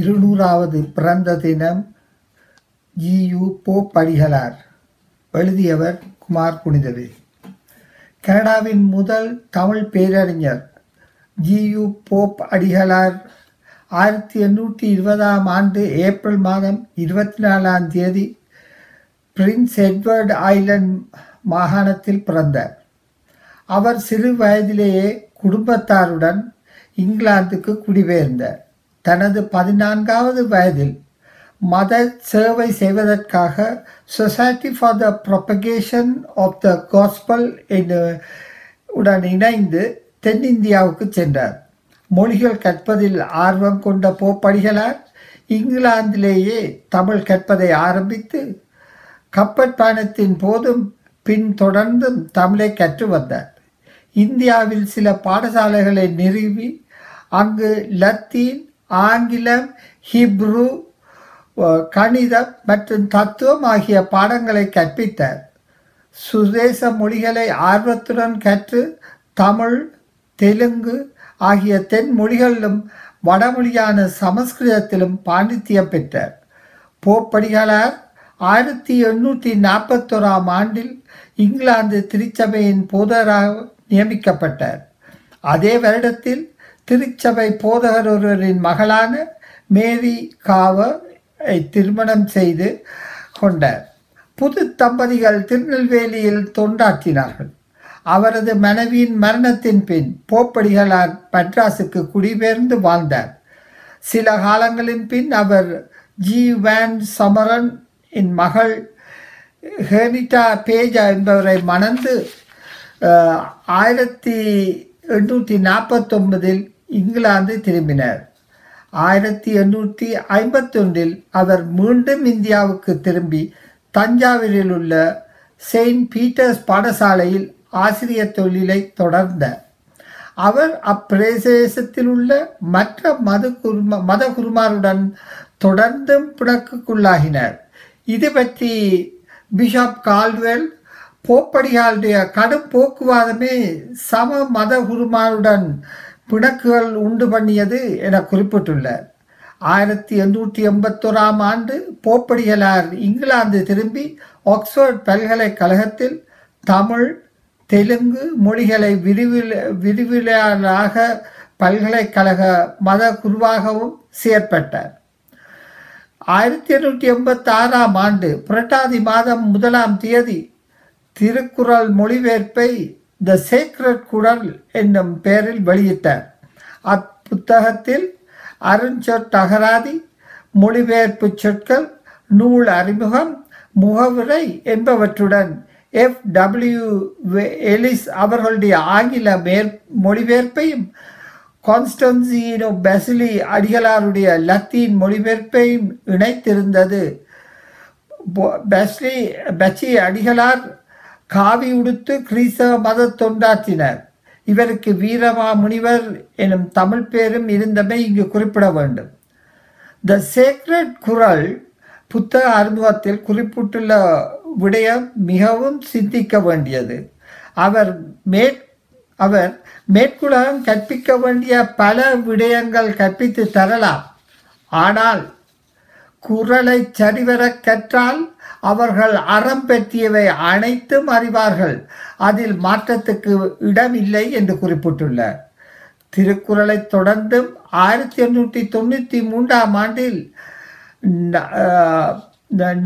இருநூறாவது பிறந்த தினம் G U Pope அடிகளார் எழுதியவர் குமார் புனிதவே. கனடாவின் முதல் தமிழ் பேரறிஞர் ஜியு போப் அடிகளார் ஆயிரத்தி எண்ணூற்றி இருபதாம் ஆண்டு ஏப்ரல் மாதம் இருபத்தி நாலாம் தேதி பிரின்ஸ் எட்வர்ட் ஐலண்ட் மாகாணத்தில் பிறந்தார். அவர் சிறு வயதிலேயே குடும்பத்தாருடன் இங்கிலாந்துக்கு குடிபெயர்ந்தார். தனது பதினான்காவது வயதில் மத சேவை செய்வதற்காக society for the propagation of the gospel உடன் இணைந்து தென்னிந்தியாவுக்கு சென்றார். மொழிகள் கற்பதில் ஆர்வம் கொண்ட போப்படிகளார் இங்கிலாந்திலேயே தமிழ் கற்பதை ஆரம்பித்து கப்பற் பயணத்தின் போதும் பின் தொடர்ந்தும் தமிழை கற்று வந்தார். இந்தியாவில் சில பாடசாலைகளை நிறுவி அங்கு லத்தீன் ஆங்கிலம் ஹிப்ரு கணிதம் மற்றும் தத்துவம் ஆகிய பாடங்களை கற்பித்தார். சுதேச மொழிகளை ஆர்வத்துடன் கற்று தமிழ் தெலுங்கு ஆகிய தென் மொழிகளிலும் வடமொழியான சமஸ்கிருதத்திலும் பாண்டித்தியம் பெற்றார். போப்படிகளார் ஆயிரத்தி எண்ணூற்றி நாற்பத்தோராம் ஆண்டில் இங்கிலாந்து திருச்சபையின் போதராக நியமிக்கப்பட்டார். அதே வருடத்தில் திருச்சபை போதகர் ஒருவரின் மகளான மேரி காவை திருமணம் செய்து கொண்டார். புது தம்பதிகள் திருநெல்வேலியில் தொண்டாற்றினார்கள். அவரது மனைவியின் மரணத்தின் பின் போப்படிகளார் மட்ராஸுக்கு குடிபெயர்ந்து வாழ்ந்தார். சில காலங்களின் பின் அவர் ஜி. வேன். சமரன் இன் மகள் ஹெனிட்டா பேஜா என்பவரை மணந்து ஆயிரத்தி எண்ணூற்றி நாற்பத்தொன்பதில் இங்கிலாந்து திரும்பினார். ஆயிரத்தி எண்ணூற்றி ஐம்பத்தொன்றில் அவர் மீண்டும் இந்தியாவுக்கு திரும்பி தஞ்சாவூரில் உள்ள செயின்ட் பீட்டர்ஸ் பாடசாலையில் ஆசிரியர் தொழிலை தொடர்ந்தார். அவர் அப்பிரதேசத்தில் உள்ள மற்ற மத குருமா மத குருமாருடன் தொடர்ந்தும் பிணக்குக்குள்ளாகினார் இது பற்றி பிஷப் கால்வெல் போப்படிகளுடைய கடும் போக்குவாதமே சம மத குருமாருடன் பிணக்குகள் உண்டு பண்ணியது என குறிப்பிட்டுள்ளார். ஆயிரத்தி எண்ணூற்றி எண்பத்தோராம் ஆண்டு போப்படிகளார் இங்கிலாந்து திரும்பி ஆக்ஸ்போர்ட் பல்கலைக்கழகத்தில் தமிழ் தெலுங்கு மொழிகளை விரிவில் விரிவிலாளராக பல்கலைக்கழக மத குருவாகவும் செயற்பட்டார். ஆயிரத்தி எண்ணூற்றி எண்பத்தி ஆறாம் ஆண்டு புரட்டாதி மாதம் முதலாம் தேதி திருக்குறள் மொழிபெயர்ப்பை த சேக்ரட் குடல் என்னும் பெயரில் வெளியிட்டார். அப்புத்தகத்தில் அருஞ்சொட்டகராதி மொழிபெயர்ப்பு சொற்கள் நூல் அறிமுகம் முகவுரை என்பவற்றுடன் எஃப் டபிள்யூ எலிஸ் அவர்களுடைய ஆங்கில மேற் மொழிபெயர்ப்பையும் கான்ஸ்டன்சினோ பெசிலி அடிகளாருடைய லத்தீன் மொழிபெயர்ப்பையும் இணைத்திருந்தது. பெஸ்லி பெச்சி அடிகளார் காவி உடுத்து கிறிஸ்தவ மத தொண்டாற்றினர். இவருக்கு வீரமா முனிவர் எனும் தமிழ் பேரும் இருந்தமை இங்கு குறிப்பிட வேண்டும். த சேக்ரட் குரல் புத்தக அறிமுகத்தில் குறிப்பிட்டுள்ள விடயம் மிகவும் சிந்திக்க வேண்டியது. அவர் மேற் அவர் மேற்குலகம் கற்பிக்க வேண்டிய பல விடயங்கள் கற்பித்து தரலாம். ஆனால் குரலை சரிவர கற்றால் அவர்கள் அறம் பெற்றியவை அனைத்தும் அறிவார்கள். அதில் மாற்றத்துக்கு இடமில்லை என்று குறிப்பிட்டுள்ளார். திருக்குறளை தொடர்ந்தும் ஆயிரத்தி எண்ணூற்றி தொண்ணூற்றி மூன்றாம் ஆண்டில்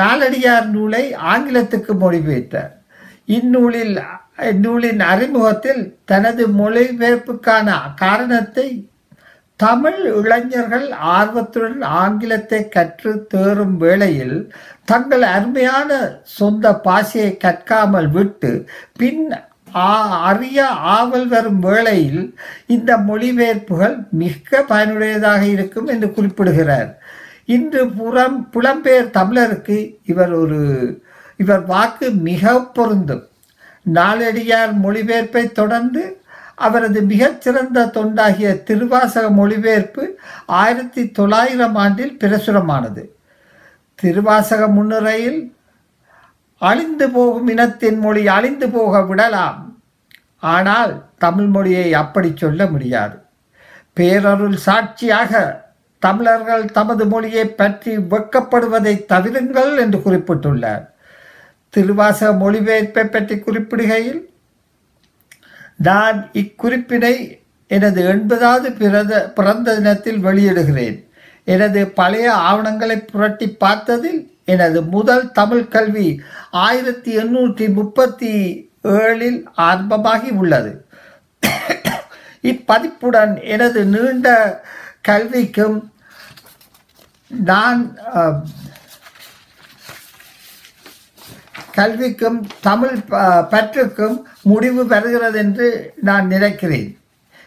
நாலடியார் நூலை ஆங்கிலத்துக்கு மொழிபெயர்த்தார். இந்நூலில் இந்நூலின் அறிமுகத்தில் தனது மொழிபெயர்ப்புக்கான காரணத்தை தமிழ் இளைஞர்கள் ஆர்வத்துடன் ஆங்கிலத்தை கற்று தேறும் வேளையில் தங்கள் அருமையான சொந்த பாஷையை கற்காமல் விட்டு பின் அறிய ஆவல் வரும் வேளையில் இந்த மொழிபெயர்ப்புகள் மிக பயனுடையதாக இருக்கும் என்று குறிப்பிடுகிறார். இன்று புறம் புலம்பெயர் தமிழருக்கு இவர் ஒரு இவர் வாக்கு மிக பொருந்தும். நாளடியார் மொழிபெயர்ப்பை தொடர்ந்து அவரது மிகச்சிறந்த தொண்டாகிய திருவாசக மொழிபெயர்ப்பு ஆயிரத்தி தொள்ளாயிரம் ஆண்டில் பிரசுரமானது. திருவாசக முன்னுரையில் அழிந்து போகும் இனத்தின் மொழி அழிந்து போக விடலாம். ஆனால் தமிழ் மொழியை அப்படி சொல்ல முடியாது. பேரருள் சாட்சியாக தமிழர்கள் தமது மொழியை பற்றி வெக்கப்படுவதை தவிருங்கள் என்று குறிப்பிட்டுள்ளார். திருவாசக மொழிபெயர்ப்பை பற்றி குறிப்பிடுகையில் நான் இக்குறிப்பினை எனது எண்பதாவது பிறந்த பிறந்த தினத்தில் வெளியிடுகிறேன். எனது பழைய ஆவணங்களை புரட்டி பார்த்ததில் எனது முதல் தமிழ் கல்வி ஆயிரத்தி எண்ணூற்றி முப்பத்தி ஏழில் ஆரம்பமாகி உள்ளது. இப்பதிப்புடன் எனது நீண்ட கல்விக்கும் நான் கல்விக்கும் தமிழ் ப- பற்றுக்கும் முடிவு பெறுகிறது என்று நான் நினைக்கிறேன்.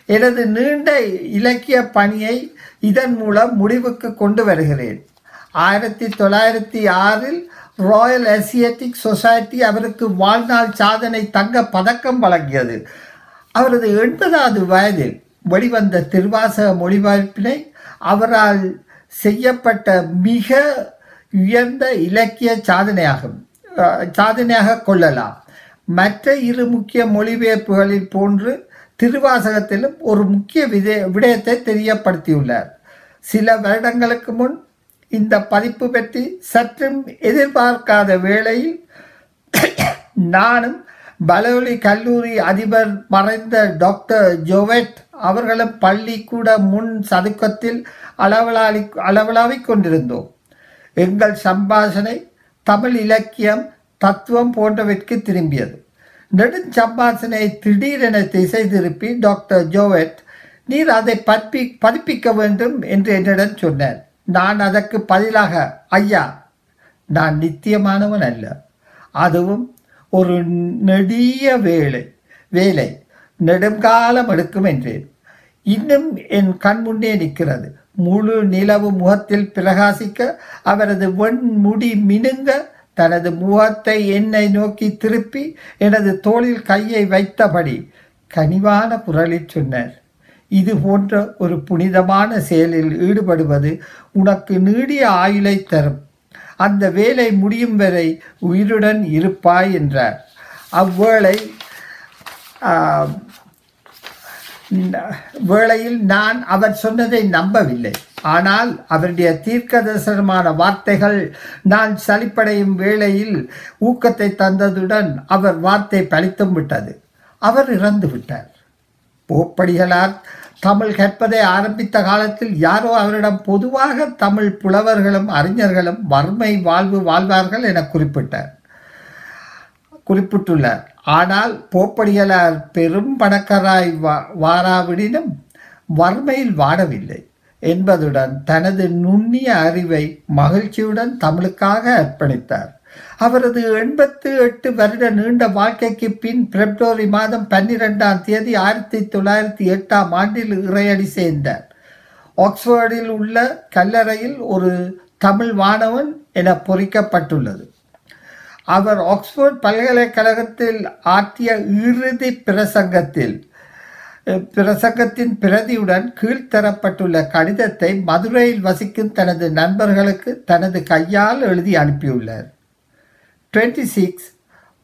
எனது நீண்ட இலக்கிய பணியை இதன் மூலம் முடிவுக்கு கொண்டு வருகிறேன். ஆயிரத்தி தொள்ளாயிரத்தி ஆறில் ராயல் ஏசியட்டிக் சொசைட்டி அவருக்கு வாழ்நாள் சாதனை தங்க பதக்கம் வழங்கியது. அவரது எண்பதாவது வயதில் வெளிவந்த திருவாசக மொழிபெயர்ப்பினை அவரால் செய்யப்பட்ட மிக உயர்ந்த இலக்கிய சாதனையாகும். சாதனையாக கொள்ளலாம். மற்ற இரு முக்கிய மொழிபெயர்ப்புகளில் போன்று திருவாசகத்திலும் ஒரு முக்கிய வித விடயத்தை தெரியப்படுத்தியுள்ளார். சில வருடங்களுக்கு முன் இந்த பதிப்பு பற்றி சற்றும் எதிர்பார்க்காத வேளையில் நானும் பலவலி கல்லூரி அதிபர் மறைந்த டாக்டர் ஜோவெட் அவர்களும் பள்ளிக்கூட முன் சதுக்கத்தில் அளவலாளி அளவலாவிக் கொண்டிருந்தோம். எங்கள் சம்பாஷணை தமிழ் இலக்கியம் தத்துவம் போன்றவற்றிற்கு திரும்பியது. நெடுஞ்சம்பாசனை திடீரென திசை திருப்பி டாக்டர் ஜோவெட் நீர் அதை பற்பி பதிப்பிக்க வேண்டும் என்று என்னிடம் சொன்னார். நான் அதற்கு பதிலாக ஐயா நான் நித்தியமானவன் அல்ல. அதுவும் ஒரு நெடிய வேலை வேலை நெடுங்காலம் எடுக்கும் என்றேன். இன்னும் என் கண் முன்னே நிற்கிறது. முழு நிலவு முகத்தில் பிரகாசிக்க அவரது வெண்முடி மினுங்க தனது முகத்தை என்னை நோக்கி திருப்பி எனது தோளில் கையை வைத்தபடி கனிவான குரலில் சொன்னார். இது போன்ற ஒரு புனிதமான செயலில் ஈடுபடுவது உனக்கு நீடிய ஆயுளை தரும். அந்த வேலை முடியும் வரை உயிருடன் இருப்பாய் என்றார். அவ்வேளை வேளையில் நான் அவர் சொன்னதை நம்பவில்லை. ஆனால் அவருடைய தீர்க்க தரிசனமான வார்த்தைகள் நான் சலிப்படையும் வேளையில் ஊக்கத்தை தந்ததுடன் அவர் வார்த்தை பழித்தும் விட்டது. அவர் இறந்து விட்டார். போப்படிகளார் தமிழ் கற்பதை ஆரம்பித்த காலத்தில் யாரோ அவரிடம் பொதுவாக தமிழ் புலவர்களும் அறிஞர்களும் வறுமை வாழ்வு வாழ்வார்கள் என குறிப்பிட்டார். குறிப்பிட்டுள்ளார். ஆனால் போப்படிகளார் பெரும் பணக்காராய் வா- வாராவிடினும் வறுமையில் வாடவில்லை என்பதுடன் தனது நுண்ணிய அறிவை மகிழ்ச்சியுடன் தமிழுக்காக அர்ப்பணித்தார். அவரது எண்பத்து எட்டு வருட நீண்ட வாழ்க்கைக்கு பின் பிப்ரவரி மாதம் பன்னிரெண்டாம் தேதி ஆயிரத்தி தொள்ளாயிரத்தி எட்டாம் ஆண்டில் இறையடி சேர்ந்தார். ஆக்ஸ்போர்டில் உள்ள கல்லறையில் ஒரு தமிழ் மாணவன் என பொறிக்கப்பட்டுள்ளது. அவர் ஆக்ஸ்போர்ட் பல்கலைக்கழகத்தில் ஆற்றிய இறுதி பிரசங்கத்தில் பிரசங்கத்தின் பிரதியுடன் கீழ்த்தரப்பட்டுள்ள கடிதத்தை மதுரையில் வசிக்கும் தனது நண்பர்களுக்கு தனது கையால் எழுதி அனுப்பியுள்ளார் 26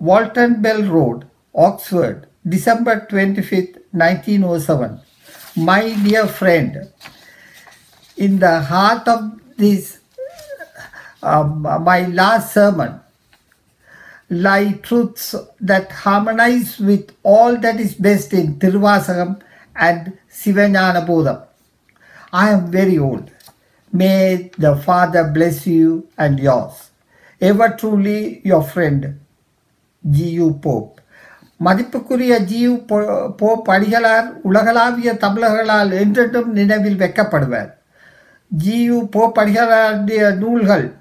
Walton Bell Road, Oxford, December 25th, 1907. My dear friend, in the heart of this, um, my last sermon, lie truths that harmonize with all that is best in Tiruvasagam and Sivanyanabodham. I am very old. May the Father bless you and yours. Ever truly your friend, G U Pope மதிப்புக்குரிய G U போ- Pope அடிகளார் உலகளாவிய தமிழர்களால் என்றென்றும் நினைவில் வைக்கப்படுவர் G U Pope அடிகளாருடைய நூல்கள்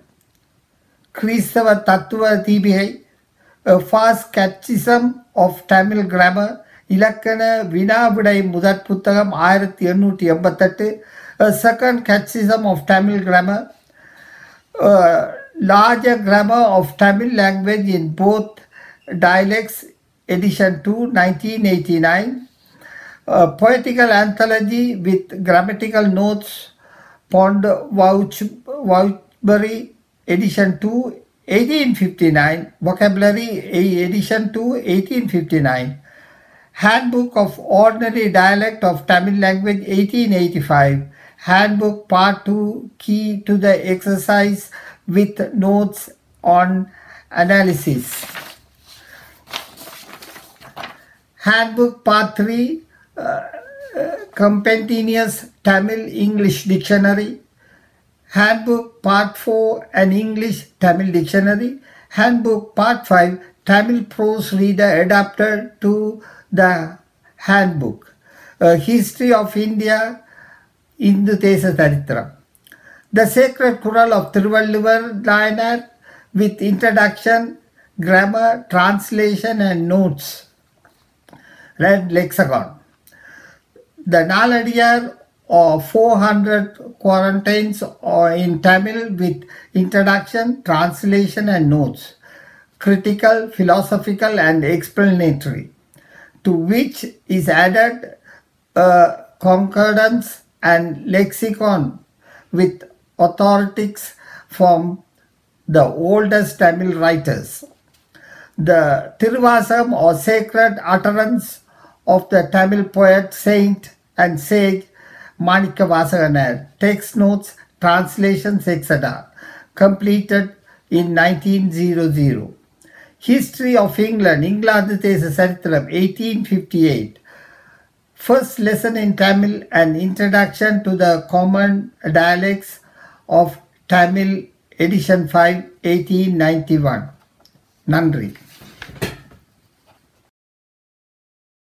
கிறிஸ்தவ தத்துவ Deepikai First catechism of Tamil grammar இலக்கண வினாவிடை முதற் புத்தகம் ஆயிரத்தி எண்ணூற்றி எண்பத்தெட்டு second catechism of Tamil grammar larger grammar of Tamil language in both dialects, edition 2, 1989. Uh, poetical anthology with grammatical notes, Pond Vouch, Vouchbury, edition 2, 1859. Vocabulary, edition 2, 1859. Handbook of Ordinary Dialect of Tamil Language 1885, Handbook Part 2 Key to the Exercise with Notes on Analysis. Handbook Part 3 uh, uh, Compendious Tamil English Dictionary. Handbook Part 4 An English Tamil Dictionary. Handbook Part 5 Tamil Prose Reader adapted to the Handbook. A History of India, Hindu Desa Daritra. The Sacred Kural of Thiruvalluvar Nayanar with introduction, grammar, translation and notes. Red lexicon. The Naladiyar or 400 quarantines or in Tamil with introduction, translation and notes, critical, philosophical and explanatory, to which is added a concordance and lexicon with authorities from the oldest Tamil writers. The Tiruvasam or sacred utterance of the Tamil poet, saint and sage Manika Vasaganar, text notes, translations, etc. Completed in 1900. History of England, England Desa Saritram, 1858. First lesson in Tamil and introduction to the common dialects of Tamil edition 5, 1891. நன்றி